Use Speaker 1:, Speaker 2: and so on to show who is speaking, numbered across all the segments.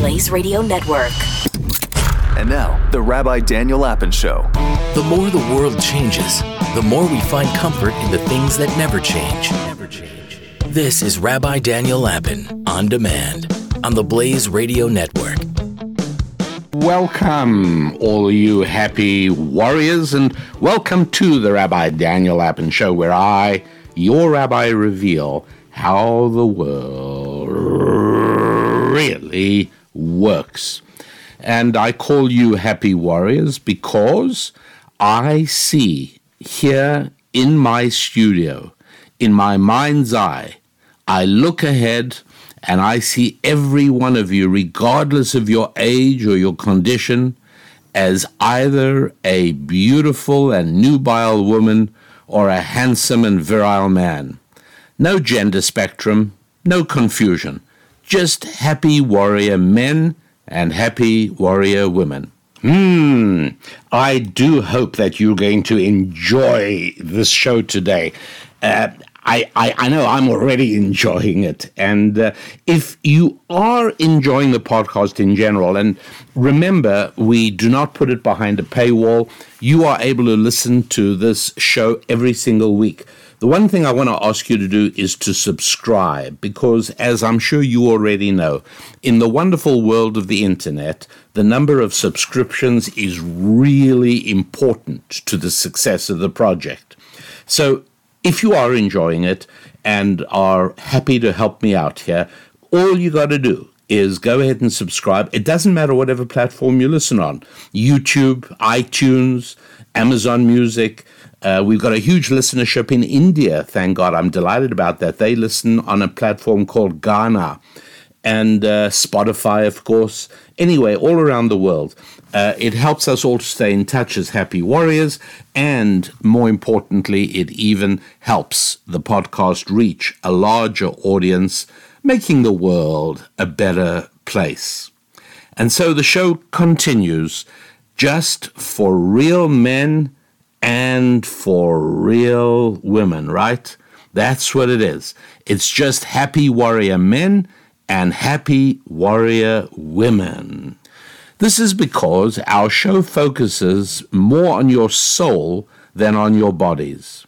Speaker 1: Blaze Radio Network.
Speaker 2: And now, the Rabbi Daniel Lapin Show.
Speaker 3: The more the world changes, the more we find comfort in the things that never change. Never change. This is Rabbi Daniel Lapin on demand on the Blaze Radio Network.
Speaker 4: Welcome, all you happy warriors, and welcome to the Rabbi Daniel Lapin Show, where I, your rabbi, reveal how the world really works. And I call you happy warriors because I see here in my studio, in my mind's eye, I look ahead and I see every one of you, regardless of your age or your condition, as either a beautiful and nubile woman or a handsome and virile man. No gender spectrum, no confusion, just happy warrior men and happy warrior women. Hmm, I do hope that you're going to enjoy this show today. Uh, I, I, I, know I'm already enjoying it. And uh, if you are enjoying the podcast in general, and remember, we do not put it behind a paywall, you are able to listen to this show every single week. The one thing I want to ask you to do is to subscribe because, as I'm sure you already know, in the wonderful world of the internet, the number of subscriptions is really important to the success of the project. So if you are enjoying it and are happy to help me out here, all you got to do is go ahead and subscribe. It doesn't matter whatever platform you listen on YouTube, iTunes, Amazon Music. Uh, we've got a huge listenership in India, thank God. I'm delighted about that. They listen on a platform called Gaana and uh, Spotify, of course. Anyway, all around the world. Uh, it helps us all to stay in touch as happy warriors, and more importantly, it even helps the podcast reach a larger audience, making the world a better place. And so the show continues just for real men and for real women, right? That's what it is. It's just happy warrior men and happy warrior women. This is because our show focuses more on your soul than on your bodies.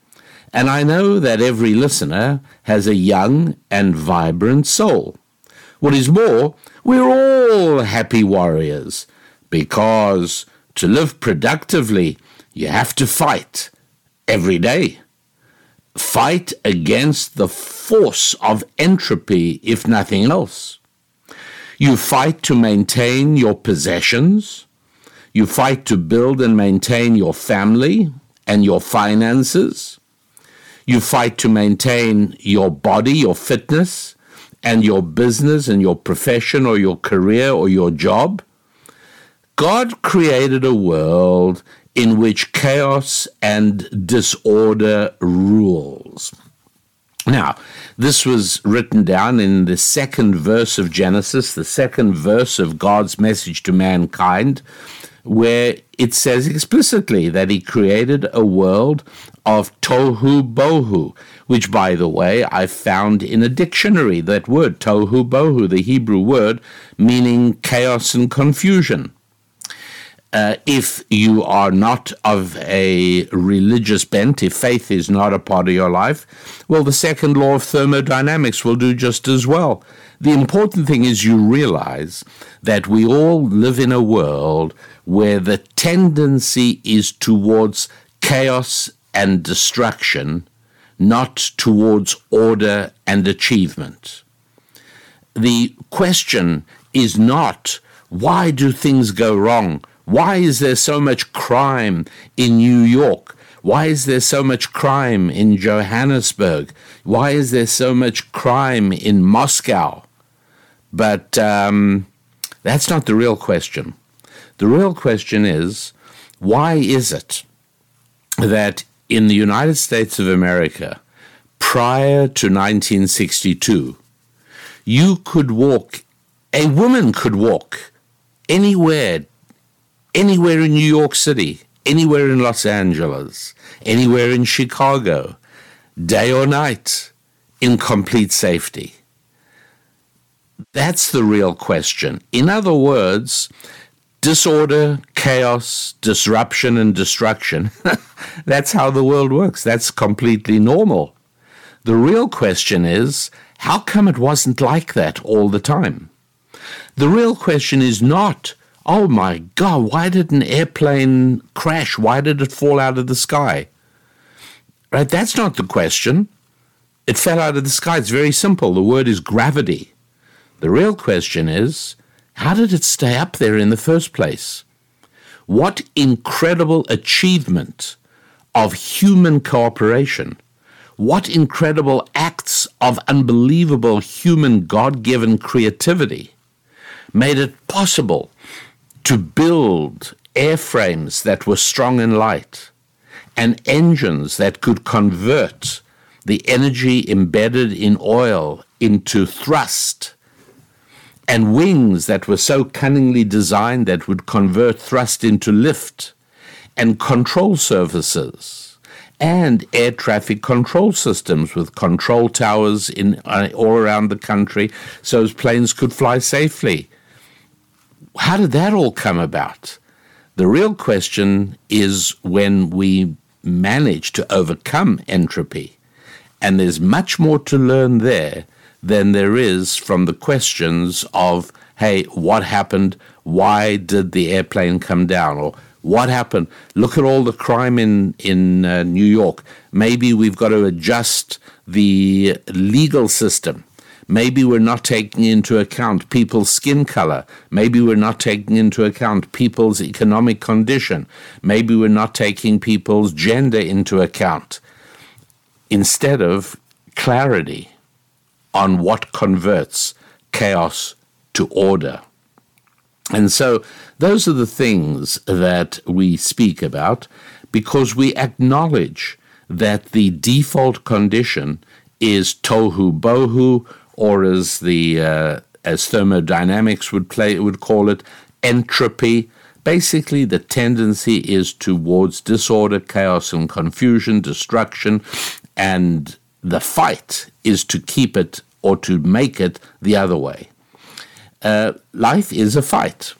Speaker 4: And I know that every listener has a young and vibrant soul. What is more, we're all happy warriors because to live productively, you have to fight every day. Fight against the force of entropy, if nothing else. You fight to maintain your possessions. You fight to build and maintain your family and your finances. You fight to maintain your body, your fitness, and your business and your profession or your career or your job. God created a world in which chaos and disorder rules. Now, this was written down in the second verse of Genesis, the second verse of God's message to mankind, where it says explicitly that He created a world of tohu bohu, which, by the way, I found in a dictionary, that word, tohu bohu, the Hebrew word, meaning chaos and confusion. Uh, if you are not of a religious bent, if faith is not a part of your life, well, the second law of thermodynamics will do just as well. The important thing is you realize that we all live in a world where the tendency is towards chaos and destruction, not towards order and achievement. The question is not why do things go wrong? Why is there so much crime in New York? Why is there so much crime in Johannesburg? Why is there so much crime in Moscow? But um, that's not the real question. The real question is why is it that in the United States of America, prior to 1962, you could walk, a woman could walk anywhere anywhere in New York City, anywhere in Los Angeles, anywhere in Chicago, day or night, in complete safety. That's the real question. In other words, disorder, chaos, disruption, and destruction. That's how the world works. That's completely normal. The real question is how come it wasn't like that all the time? The real question is not, oh my God, why did an airplane crash? Why did it fall out of the sky? Right? That's not the question. It fell out of the sky. It's very simple. The word is gravity. The real question is, how did it stay up there in the first place? What incredible achievement of human cooperation. What incredible acts of unbelievable human God given creativity made it possible to build airframes that were strong and light and engines that could convert the energy embedded in oil into thrust and wings that were so cunningly designed that would convert thrust into lift and control surfaces and air traffic control systems with control towers in uh, all around the country so as planes could fly safely. How did that all come about? The real question is when we manage to overcome entropy. And there's much more to learn there than there is from the questions of, hey, what happened? Why did the airplane come down? Or what happened? Look at all the crime in in uh, New York. Maybe we've got to adjust the legal system. Maybe we're not taking into account people's skin color. Maybe we're not taking into account people's economic condition. Maybe we're not taking people's gender into account. Instead of clarity on what converts chaos to order. And so those are the things that we speak about because we acknowledge that the default condition is tohu bohu, or as the uh, as thermodynamics would play would call it, entropy. Basically, the tendency is towards disorder, chaos, and confusion, destruction, and the fight is to keep it or to make it the other way. Uh, life is a fight,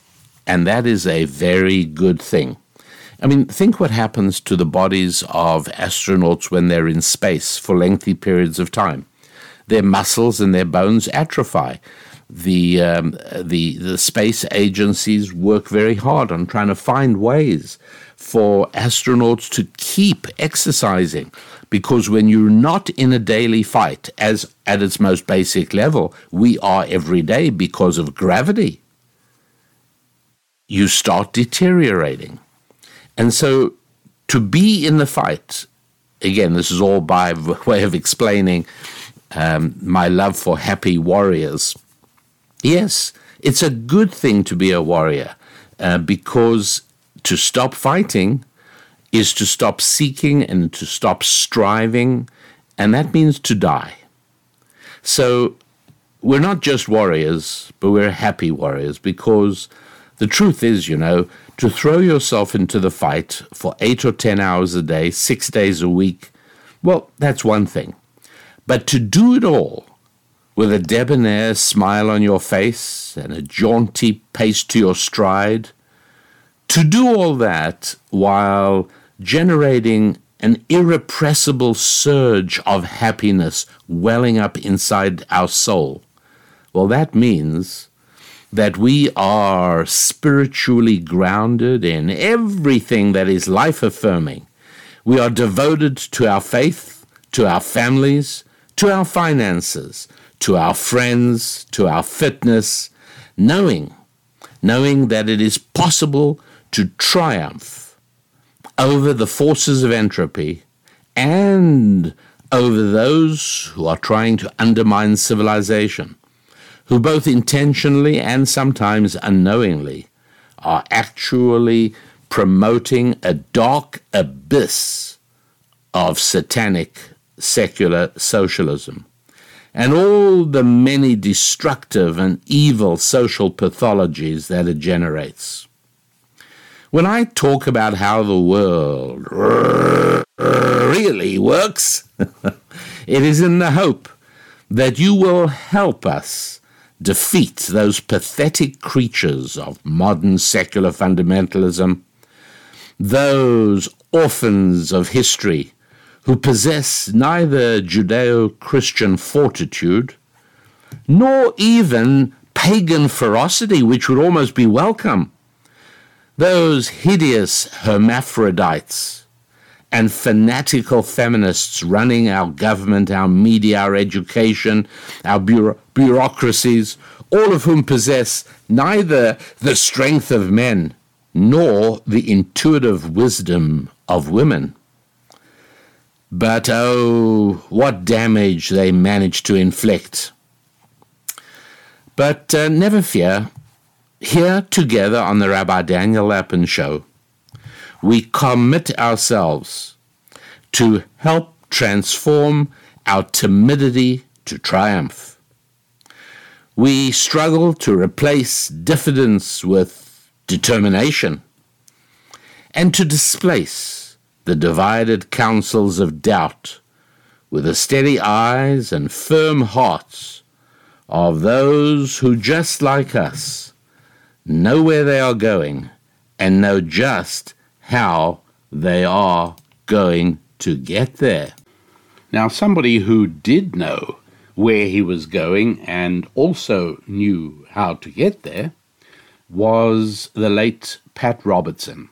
Speaker 4: and that is a very good thing. I mean, think what happens to the bodies of astronauts when they're in space for lengthy periods of time. Their muscles and their bones atrophy. The, um, the, the space agencies work very hard on trying to find ways for astronauts to keep exercising because when you're not in a daily fight, as at its most basic level, we are every day because of gravity, you start deteriorating. And so to be in the fight, again, this is all by way of explaining um, my love for happy warriors. Yes, it's a good thing to be a warrior uh, because to stop fighting is to stop seeking and to stop striving, and that means to die. So we're not just warriors, but we're happy warriors because the truth is, you know, to throw yourself into the fight for eight or ten hours a day, six days a week, well, that's one thing. But to do it all with a debonair smile on your face and a jaunty pace to your stride, to do all that while generating an irrepressible surge of happiness welling up inside our soul. Well, that means that we are spiritually grounded in everything that is life affirming. We are devoted to our faith, to our families, to our finances, to our friends, to our fitness, knowing, knowing that it is possible to triumph over the forces of entropy and over those who are trying to undermine civilization, who both intentionally and sometimes unknowingly are actually promoting a dark abyss of satanic secular socialism and all the many destructive and evil social pathologies that it generates. When I talk about how the world really works, it is in the hope that you will help us defeat those pathetic creatures of modern secular fundamentalism, those orphans of history who possess neither Judeo Christian fortitude nor even pagan ferocity, which would almost be welcome. Those hideous hermaphrodites and fanatical feminists running our government, our media, our education, our bureau- bureaucracies, all of whom possess neither the strength of men nor the intuitive wisdom of women. But oh, what damage they manage to inflict. But uh, never fear, here together on the Rabbi Daniel Lapin Show, we commit ourselves to help transform our timidity to triumph. We struggle to replace diffidence with determination and to displace the divided counsels of doubt with the steady eyes and firm hearts of those who, just like us, know where they are going and know just how they are going to get there. Now, somebody who did know where he was going and also knew how to get there was the late Pat Robertson.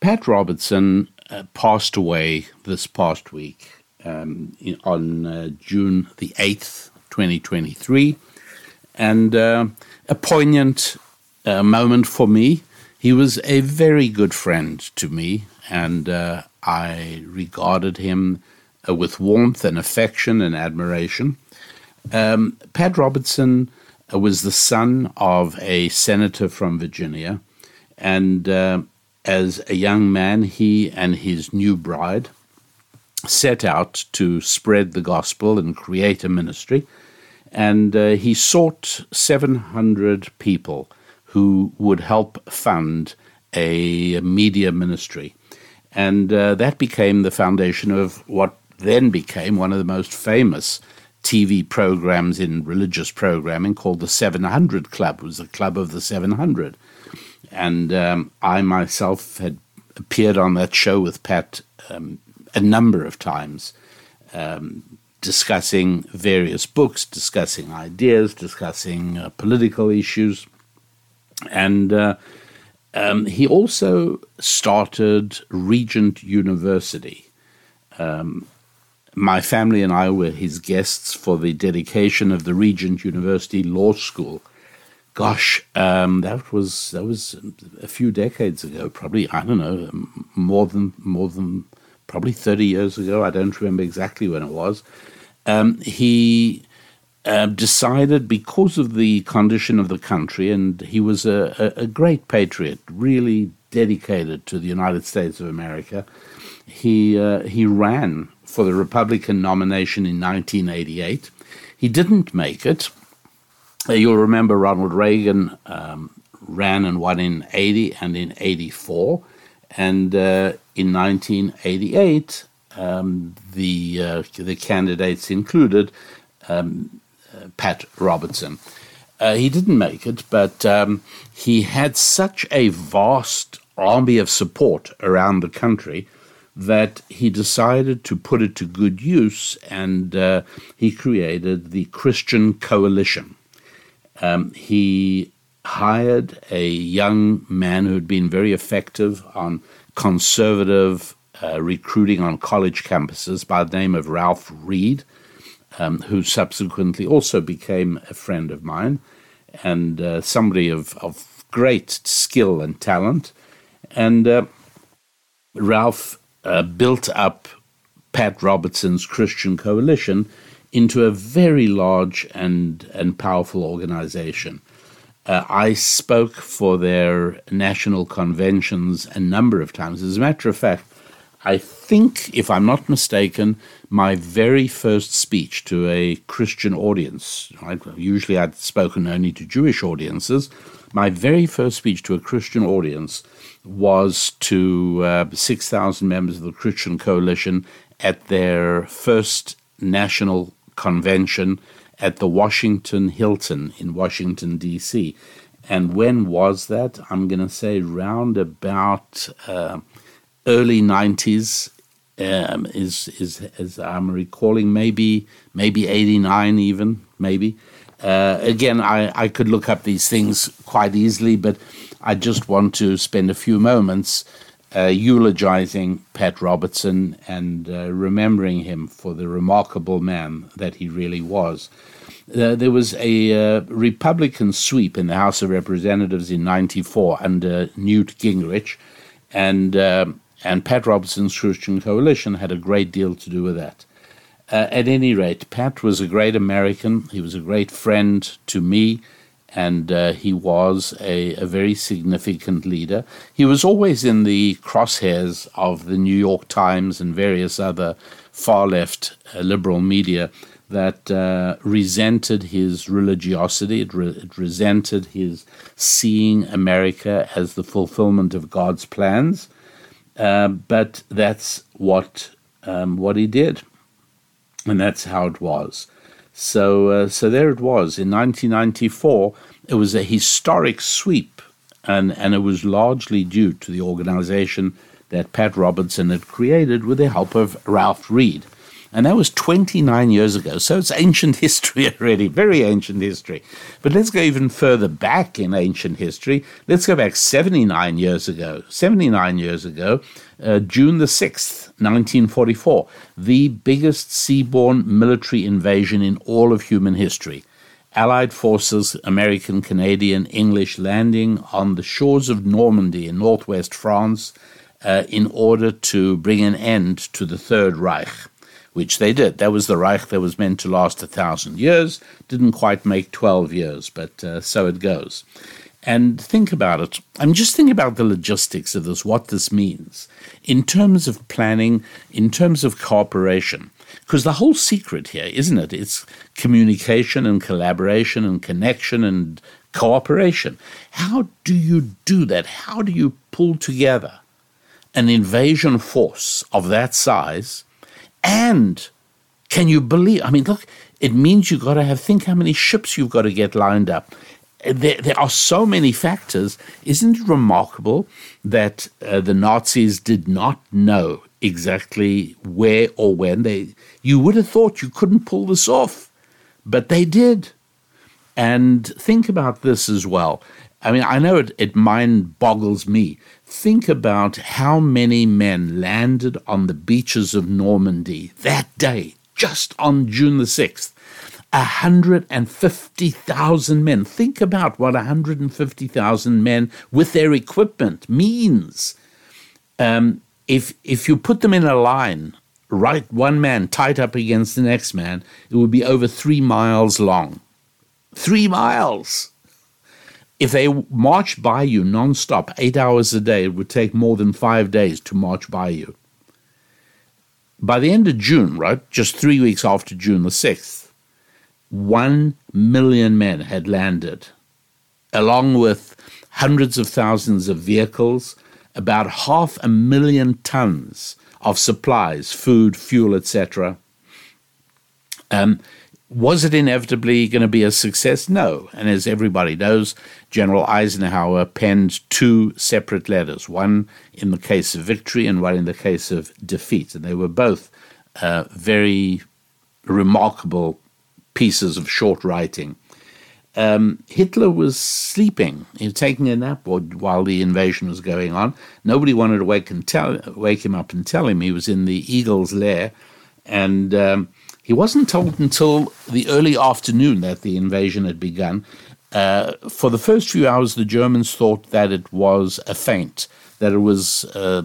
Speaker 4: Pat Robertson uh, passed away this past week um, in, on uh, June the 8th, 2023 and uh, a poignant uh, moment for me. He was a very good friend to me, and uh, I regarded him uh, with warmth and affection and admiration. Um, Pat Robertson was the son of a senator from Virginia, and as a young man, he and his new bride set out to spread the gospel and create a ministry and uh, he sought 700 people who would help fund a media ministry. And uh, that became the foundation of what then became one of the most famous TV programs in religious programming called the 700 Club. It was the Club of the 700. And um, I myself had appeared on that show with Pat um, a number of times. Um, discussing various books, discussing ideas, discussing uh, political issues. And uh, um, he also started Regent University. Um, my family and I were his guests for the dedication of the Regent University Law School. Gosh, um, that was that was a few decades ago, probably I don't know, more than more than probably 30 years ago. I don't remember exactly when it was. Um, he uh, decided, because of the condition of the country, and he was a, a, a, great patriot, really dedicated to the United States of America, he, uh, he ran for the Republican nomination in 1988. He didn't make it. You'll remember Ronald Reagan um, ran and won in 80 and in 84. And uh, in 1988, um, the uh, the candidates included um, uh, Pat Robertson. Uh, he didn't make it, but um, he had such a vast army of support around the country that he decided to put it to good use, and uh, he created the Christian Coalition. Um, he hired a young man who had been very effective on conservative uh, recruiting on college campuses by the name of Ralph Reed, um, who subsequently also became a friend of mine and uh, somebody of, of great skill and talent. And uh, Ralph uh, built up Pat Robertson's Christian Coalition into a very large and, and powerful organization. Uh, I spoke for their national conventions a number of times. As a matter of fact, I think, if I'm not mistaken, my very first speech to a Christian audience, right? usually I'd spoken only to Jewish audiences, my very first speech to a Christian audience was to uh, 6,000 members of the Christian Coalition at their first national convention at the Washington Hilton in Washington, D.C. And when was that? I'm going to say round about uh, early 90s. Um, is is as I'm recalling, maybe maybe 89 even maybe. Uh, again, I, I could look up these things quite easily, but I just want to spend a few moments uh, eulogizing Pat Robertson and uh, remembering him for the remarkable man that he really was. Uh, there was a uh, Republican sweep in the House of Representatives in '94 under Newt Gingrich, and uh, and Pat Robertson's Christian Coalition had a great deal to do with that. Uh, at any rate, Pat was a great American. He was a great friend to me and uh, he was a, a, very significant leader. He was always in the crosshairs of the New York Times and various other far left uh, liberal media that uh, resented his religiosity, it, re- it, resented his seeing America as the fulfillment of God's plans. Uh, but that's what um, what he did, and that's how it was. So, uh, so there it was in 1994. It was a historic sweep, and and it was largely due to the organization that Pat Robertson had created with the help of Ralph Reed. And that was 29 years ago. So it's ancient history already, very ancient history. But let's go even further back in ancient history. Let's go back 79 years ago. 79 years ago, uh, June the 6th, 1944, the biggest seaborne military invasion in all of human history. Allied forces, American, Canadian, English, landing on the shores of Normandy in northwest France uh, in order to bring an end to the Third Reich which they did. That was the Reich that was meant to last a thousand years, didn't quite make 12 years, but uh, so it goes. And think about it. I'm just thinking about the logistics of this, what this means in terms of planning, in terms of cooperation. Because the whole secret here, isn't it? It's communication and collaboration and connection and cooperation. How do you do that? How do you pull together an invasion force of that size and can you believe? I mean, look, it means you've got to have, think how many ships you've got to get lined up. There, there are so many factors. Isn't it remarkable that uh, the Nazis did not know exactly where or when they? You would have thought you couldn't pull this off, but they did. And think about this as well. I mean, I know it, it mind boggles me Think about how many men landed on the beaches of Normandy that day, just on June the 6th. 150,000 men. Think about what 150,000 men with their equipment means. Um, if, if you put them in a line, right, one man tied up against the next man, it would be over three miles long. Three miles! If they march by you nonstop, eight hours a day, it would take more than five days to march by you. By the end of June, right, just three weeks after June the 6th, one million men had landed, along with hundreds of thousands of vehicles, about half a million tons of supplies, food, fuel, etc. Um, was it inevitably going to be a success? No. And as everybody knows, General Eisenhower penned two separate letters, one in the case of victory and one in the case of defeat. And they were both uh, very remarkable pieces of short writing. Um, Hitler was sleeping, he was taking a nap while the invasion was going on. Nobody wanted to wake, and tell, wake him up and tell him he was in the eagle's lair. And um, he wasn't told until the early afternoon that the invasion had begun. Uh, for the first few hours, the Germans thought that it was a feint, that it was uh,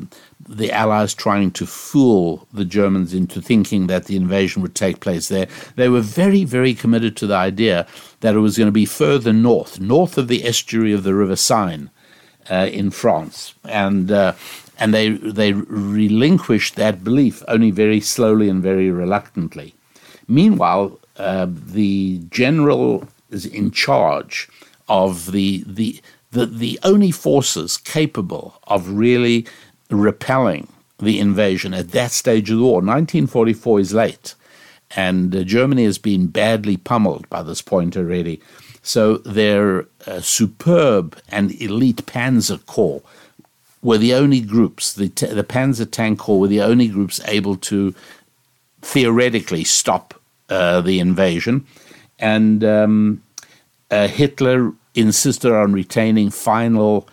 Speaker 4: the Allies trying to fool the Germans into thinking that the invasion would take place there. They were very, very committed to the idea that it was going to be further north, north of the estuary of the River Seine uh, in France. And uh, and they they relinquished that belief only very slowly and very reluctantly. Meanwhile, uh, the general is in charge of the, the, the, the only forces capable of really repelling the invasion at that stage of the war. 1944 is late. and uh, Germany has been badly pummeled by this point already. So their uh, superb and elite Panzer Corps were the only groups, the, the Panzer Tank Corps were the only groups able to theoretically stop uh, the invasion. And um, uh, Hitler insisted on retaining final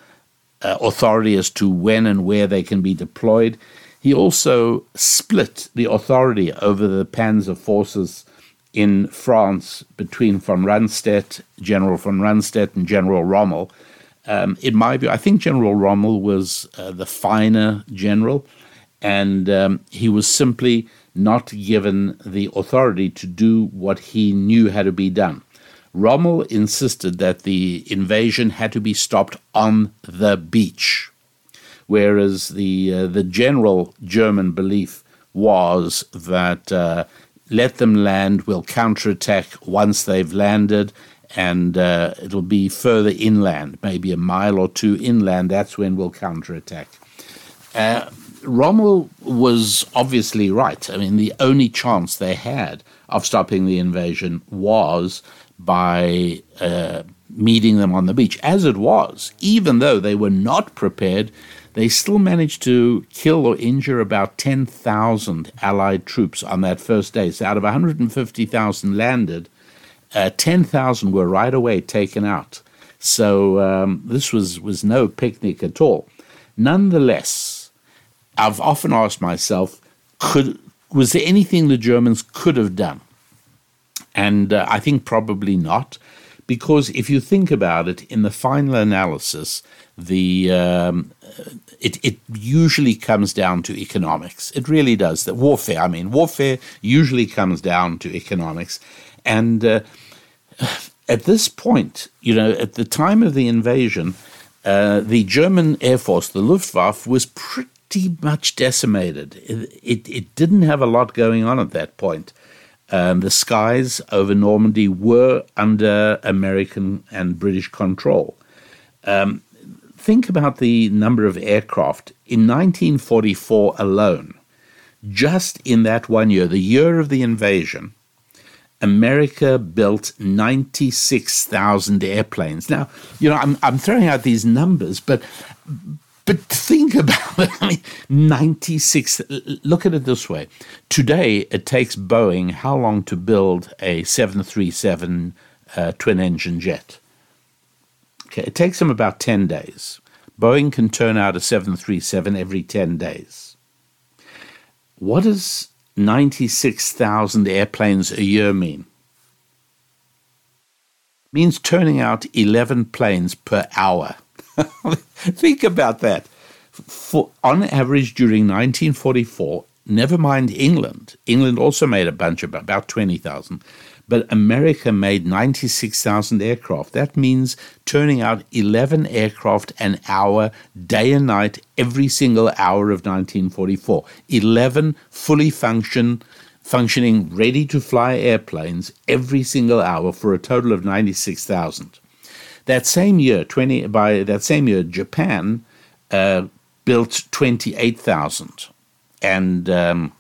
Speaker 4: uh, authority as to when and where they can be deployed. He also split the authority over the panzer forces in France between von Rundstedt, General von Rundstedt, and General Rommel. Um, in my view, I think General Rommel was uh, the finer general, and um, he was simply not given the authority to do what he knew had to be done. Rommel insisted that the invasion had to be stopped on the beach, whereas the uh, the general German belief was that uh, let them land, we'll counterattack once they've landed, and uh, it'll be further inland, maybe a mile or two inland. That's when we'll counterattack. Uh, Rommel was obviously right. I mean, the only chance they had of stopping the invasion was by uh, meeting them on the beach. As it was, even though they were not prepared, they still managed to kill or injure about 10,000 Allied troops on that first day. So out of 150,000 landed, uh, 10,000 were right away taken out. So um, this was, was no picnic at all. Nonetheless, I've often asked myself, could, was there anything the Germans could have done? And uh, I think probably not, because if you think about it, in the final analysis, the um, it, it usually comes down to economics. It really does. That warfare, I mean, warfare usually comes down to economics. And uh, at this point, you know, at the time of the invasion, uh, the German Air Force, the Luftwaffe, was pretty much decimated. It, it, it didn't have a lot going on at that point. Um, the skies over Normandy were under American and British control. Um, think about the number of aircraft. In 1944 alone, just in that one year, the year of the invasion, America built 96,000 airplanes. Now, you know, I'm, I'm throwing out these numbers, but but think about it. I mean, 96. Look at it this way. Today, it takes Boeing how long to build a 737 uh, twin engine jet? Okay, it takes them about 10 days. Boeing can turn out a 737 every 10 days. What does 96,000 airplanes a year mean? It means turning out 11 planes per hour. Think about that. For, on average, during 1944, never mind England, England also made a bunch of about 20,000, but America made 96,000 aircraft. That means turning out 11 aircraft an hour, day and night, every single hour of 1944. 11 fully function, functioning, ready to fly airplanes every single hour for a total of 96,000. That same year, 20, by that same year, Japan uh, built 28,000. And, um,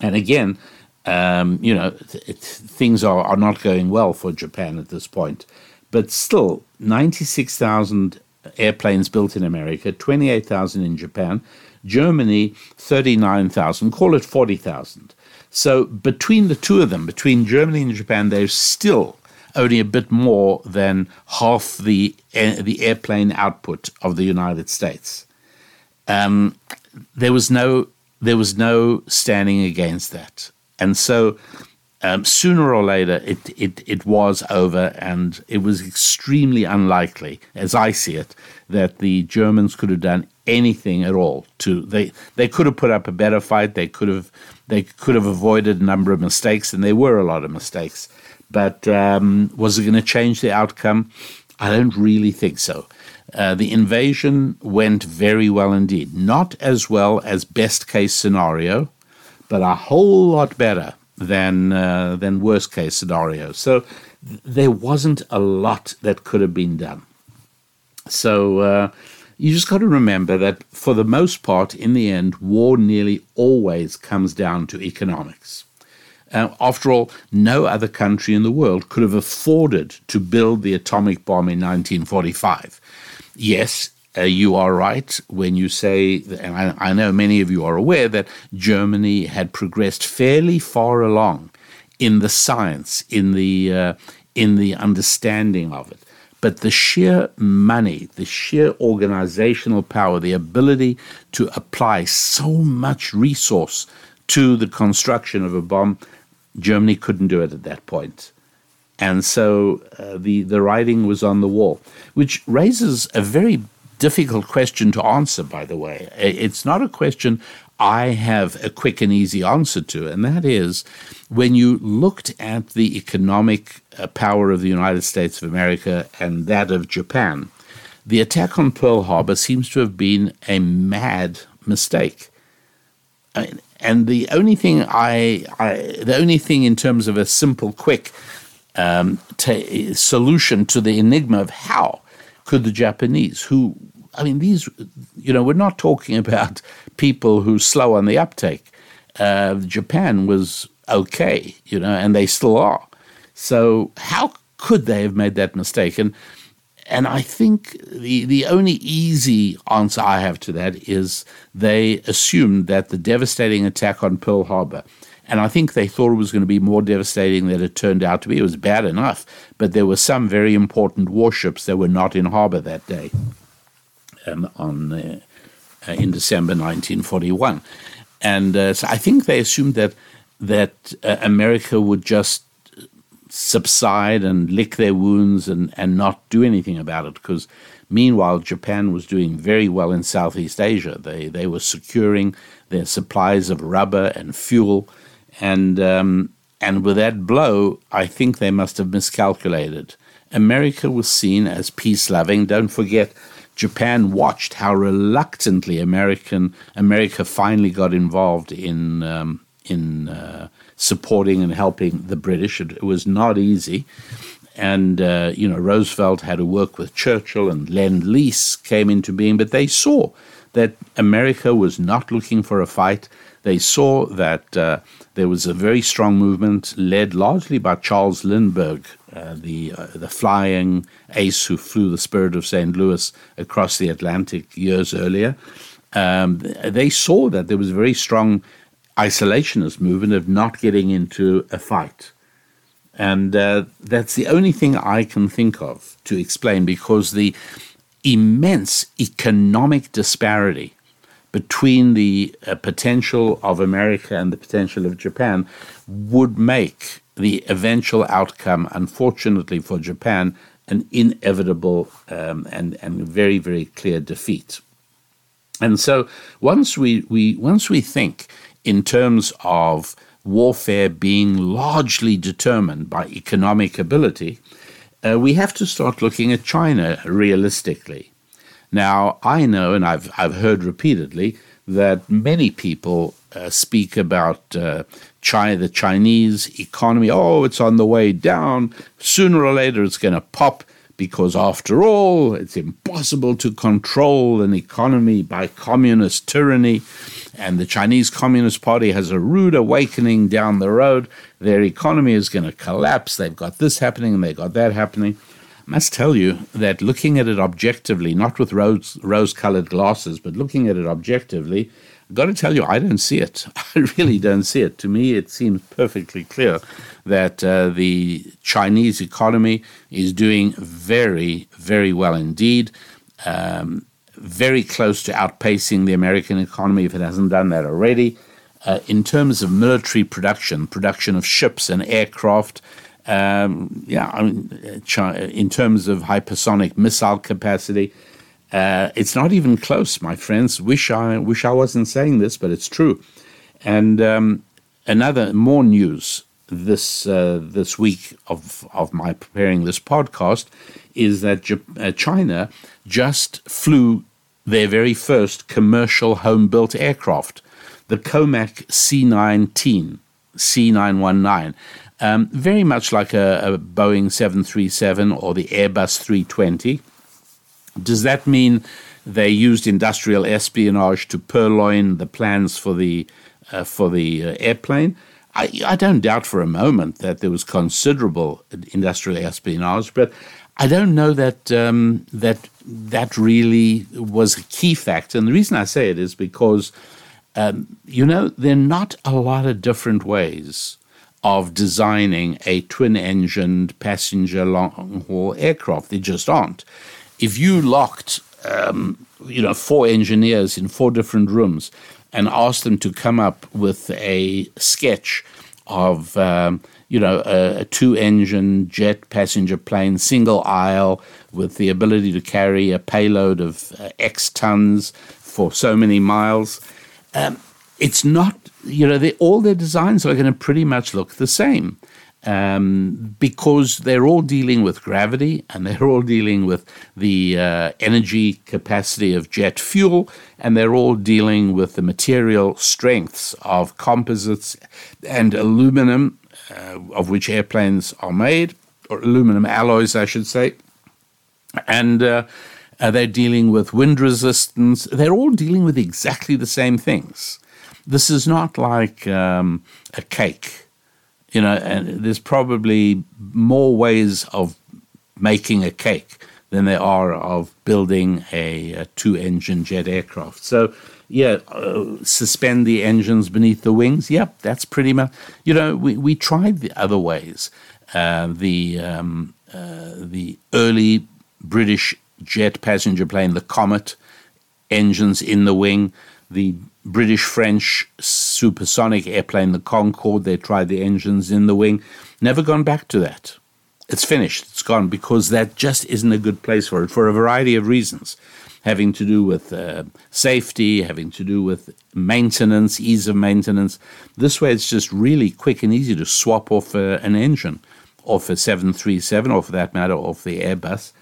Speaker 4: and again, um, you know, it, things are, are not going well for Japan at this point. But still, 96,000 airplanes built in America, 28,000 in Japan, Germany, 39,000, call it 40,000. So between the two of them, between Germany and Japan, they're still only a bit more than half the the airplane output of the United States. Um, there was no there was no standing against that, and so um, sooner or later it, it it was over, and it was extremely unlikely, as I see it, that the Germans could have done anything at all to they they could have put up a better fight. They could have they could have avoided a number of mistakes and there were a lot of mistakes but um, was it going to change the outcome? I don't really think so. Uh, the invasion went very well indeed. Not as well as best case scenario, but a whole lot better than uh, than worst case scenario. So th- there wasn't a lot that could have been done. So uh, you just got to remember that for the most part, in the end, war nearly always comes down to economics. Uh, after all, no other country in the world could have afforded to build the atomic bomb in 1945. Yes, uh, you are right when you say, and I, I, know many of you are aware, that Germany had progressed fairly far along in the science, in the, uh, in the understanding of it. But the sheer money, the sheer organizational power, the ability to apply so much resource to the construction of a bomb, Germany couldn't do it at that point. And so uh, the, the writing was on the wall, which raises a very difficult question to answer, by the way. It's not a question I have a quick and easy answer to, and that is when you looked at the economic uh, power of the United States of America and that of Japan, the attack on Pearl Harbor seems to have been a mad mistake. I mean, and the only thing I, I, the only thing in terms of a simple, quick um, t- solution to the enigma of how could the Japanese, who, I mean, these, you know, we're not talking about people who slow on the uptake. Uh, Japan was okay, you know, and they still are. So how could they have made that mistake? And and I think the the only easy answer I have to that is they assumed that the devastating attack on Pearl Harbor, and I think they thought it was going to be more devastating than it turned out to be. It was bad enough, but there were some very important warships that were not in harbor that day. Um, on uh, uh, in December 1941, and uh, so I think they assumed that that uh, America would just subside and lick their wounds and, and not do anything about it because meanwhile Japan was doing very well in Southeast Asia. They they were securing their supplies of rubber and fuel, and um, and with that blow, I think they must have miscalculated. America was seen as peace loving. Don't forget Japan watched how reluctantly American America finally got involved in um, in uh, supporting and helping the British. It, it was not easy, and uh, you know Roosevelt had to work with Churchill, and Lend Lease came into being. But they saw that America was not looking for a fight. They saw that uh, there was a very strong movement led largely by Charles Lindbergh, uh, the uh, the flying ace who flew the Spirit of St. Louis across the Atlantic years earlier. Um, they saw that there was a very strong isolationist movement of not getting into a fight. And uh, that's the only thing I can think of to explain because the immense economic disparity between the uh, potential of America and the potential of Japan would make the eventual outcome, unfortunately for Japan, an inevitable um, and, and very, very clear defeat. And so once we, we, once we think in terms of warfare being largely determined by economic ability, uh, we have to start looking at China realistically. Now, I know, and I've, I've heard repeatedly, that many people uh, speak about uh, China, the Chinese economy. Oh, it's on the way down. Sooner or later, it's going to pop because, after all, it's impossible to control an economy by communist tyranny. And the Chinese Communist Party has a rude awakening down the road. Their economy is going to collapse. They've got this happening and they've got that happening I must tell you that looking at it objectively, not with rose colored glasses, but looking at it objectively, I've got to tell you, I don't see it. I really don't see it. To me, it seems perfectly clear that uh, the Chinese economy is doing very, very well indeed. Um, very close to outpacing the American economy if it hasn't done that already. Uh, in terms of military production, production of ships and aircraft, um, yeah, I mean, in terms of hypersonic missile capacity, uh, it's not even close, my friends. Wish I wish I wasn't saying this, but it's true. And um, another more news this uh, this week of of my preparing this podcast is that J- uh, China just flew their very first commercial home built aircraft, the Comac C19 C919. Um, very much like a, a, Boeing 737 or the Airbus 320. Does that mean they used industrial espionage to purloin the plans for the uh, for the uh, airplane? I, I don't doubt for a moment that there was considerable industrial espionage, but I don't know that um, that that really was a key factor. And the reason I say it is because, um, you know, there are not a lot of different ways of designing a twin-engined passenger long-haul aircraft. They just aren't. If you locked, um, you know, four engineers in four different rooms and asked them to come up with a sketch of um, you know, a, a two engine jet passenger plane, single aisle, with the ability to carry a payload of uh, X tons for so many miles. Um, it's not, you know, all their designs are going to pretty much look the same. Um, because they're all dealing with gravity and they're all dealing with the uh, energy capacity of jet fuel and they're all dealing with the material strengths of composites and aluminum uh, of which airplanes are made, or aluminum alloys, I should say. And uh, uh, they're dealing with wind resistance. They're all dealing with exactly the same things. This is not like um, a cake, you know, and there's probably more ways of making a cake than there are of building a, a two engine jet aircraft. So yeah, uh, suspend the engines beneath the wings. Yep, that's pretty much. You know, we, we tried the other ways. Uh, the um, uh, the early British jet passenger plane, the Comet, engines in the wing. The British French supersonic airplane, the Concorde, they tried the engines in the wing. Never gone back to that. It's finished. It's gone because that just isn't a good place for it for a variety of reasons having to do with uh, safety, having to do with maintenance, ease of maintenance. This way, it's just really quick and easy to swap off uh, an engine, off a 737, or for that matter, off the Airbus.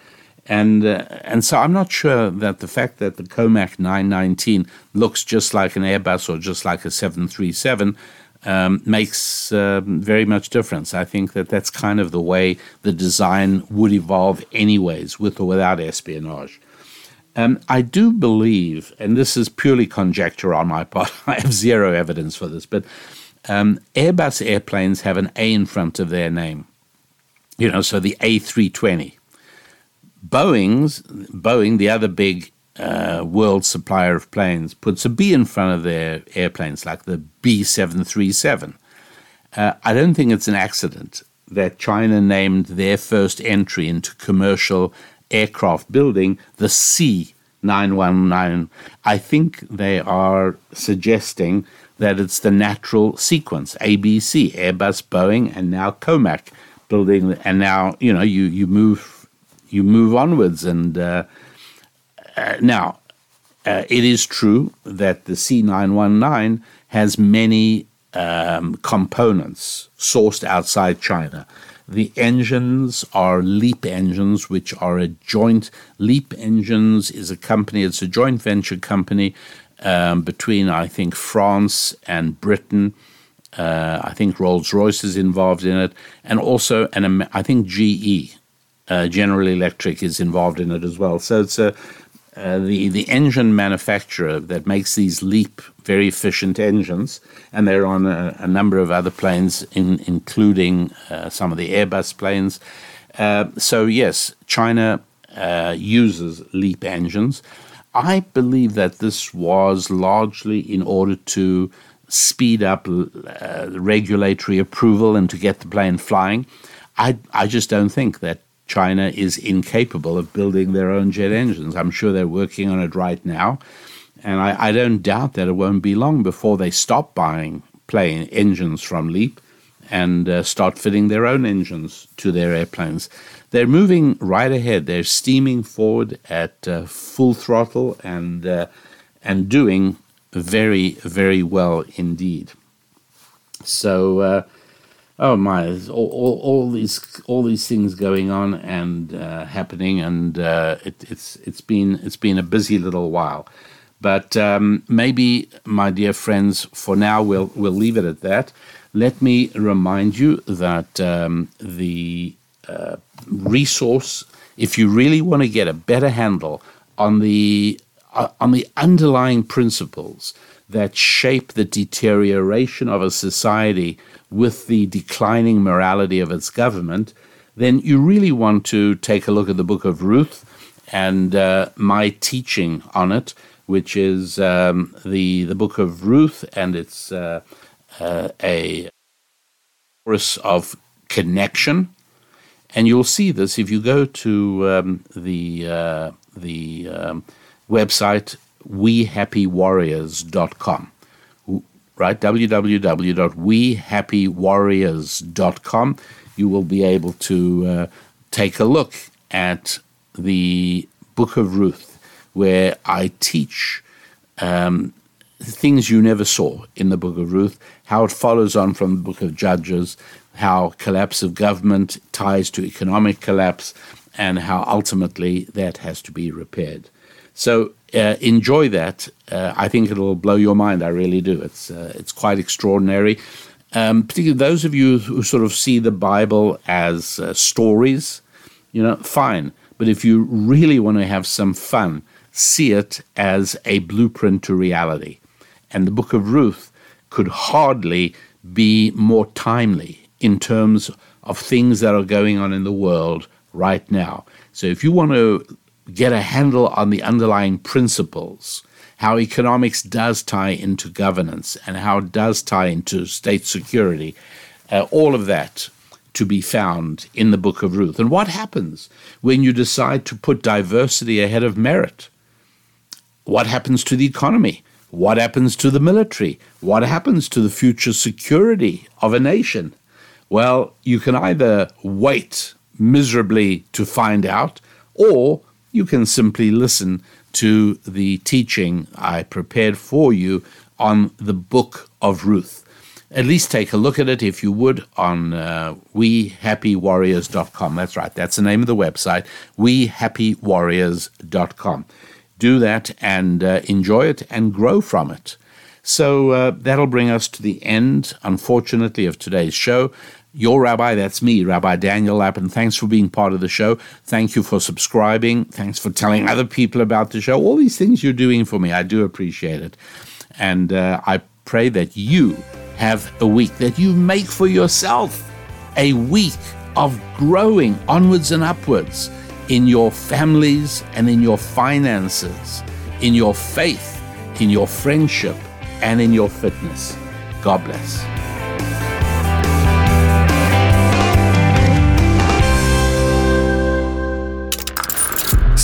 Speaker 4: And, uh, and so I'm not sure that the fact that the Comac 919 looks just like an Airbus or just like a 737 um, makes uh, very much difference. I think that that's kind of the way the design would evolve, anyways, with or without espionage. Um, I do believe, and this is purely conjecture on my part, I have zero evidence for this, but um, Airbus airplanes have an A in front of their name. You know, so the A320. Boeing's, Boeing, the other big uh, world supplier of planes, puts a B in front of their airplanes, like the B737. Uh, I don't think it's an accident that China named their first entry into commercial aircraft building, the C919. I think they are suggesting that it's the natural sequence ABC, Airbus, Boeing, and now Comac building. And now, you know, you, you, move, you move onwards. And uh, uh, now, uh, it is true that the C919 has many um, components sourced outside China. The engines are Leap Engines, which are a joint. Leap Engines is a company, it's a joint venture company um, between, I think, France and Britain. Uh, I think Rolls Royce is involved in it, and also, and I think GE, uh, General Electric, is involved in it as well. So it's a uh, the the engine manufacturer that makes these Leap very efficient engines, and they're on a, a number of other planes, in, including uh, some of the Airbus planes. Uh, so yes, China uh, uses Leap engines. I believe that this was largely in order to speed up uh, regulatory approval and to get the plane flying. I I just don't think that China is incapable of building their own jet engines. I'm sure they're working on it right now. And I, I don't doubt that it won't be long before they stop buying plane engines from Leap and uh, start fitting their own engines to their airplanes. They're moving right ahead. They're steaming forward at uh, full throttle and uh, and doing very very well indeed. So uh, oh my, all, all, all, these all these things going on and uh, happening, and uh, it, it's it's been it's been a busy little while. But um, maybe, my dear friends, for now we'll we'll leave it at that. Let me remind you that um, the uh, resource, if you really want to get a better handle on the uh, on the underlying principles that shape the deterioration of a society with the declining morality of its government, then you really want to take a look at the book of Ruth and uh, my teaching on it, which is um, the, the book of Ruth, and it's uh, uh, a course of connection. And you'll see this if you go to um, the, uh, the um, website wehappywarriors.com right? www.wehappywarriors.com. You will be able to uh, take a look at the Book of Ruth, where I teach um, things you never saw in the Book of Ruth, how it follows on from the Book of Judges, how collapse of government ties to economic collapse, and how ultimately that has to be repaired. So uh, enjoy that. Uh, I think it'll blow your mind. I really do. It's uh, it's quite extraordinary. Um, particularly those of you who sort of see the Bible as uh, stories, you know, fine. But if you really want to have some fun, see it as a blueprint to reality. And the Book of Ruth could hardly be more timely in terms of things that are going on in the world right now. So if you want to get a handle on the underlying principles, how economics does tie into governance and how it does tie into state security, uh, all of that to be found in the book of Ruth. And what happens when you decide to put diversity ahead of merit? What happens to the economy? What happens to the military? What happens to the future security of a nation? Well, you can either wait miserably to find out, or you can simply listen to the teaching I prepared for you on the book of Ruth. At least take a look at it if you would on uh, wehappywarriors.com. That's right, that's the name of the website, wehappywarriors.com. Do that and uh, enjoy it and grow from it. So uh, that'll bring us to the end, unfortunately, of today's show your rabbi, that's me, Rabbi Daniel Lapin. Thanks for being part of the show. Thank you for subscribing. Thanks for telling other people about the show. All these things you're doing for me, I do appreciate it. And uh, I pray that you have a week, that you make for yourself a week of growing onwards and upwards in your families and in your finances, in your faith, in your friendship, and in your fitness. God bless.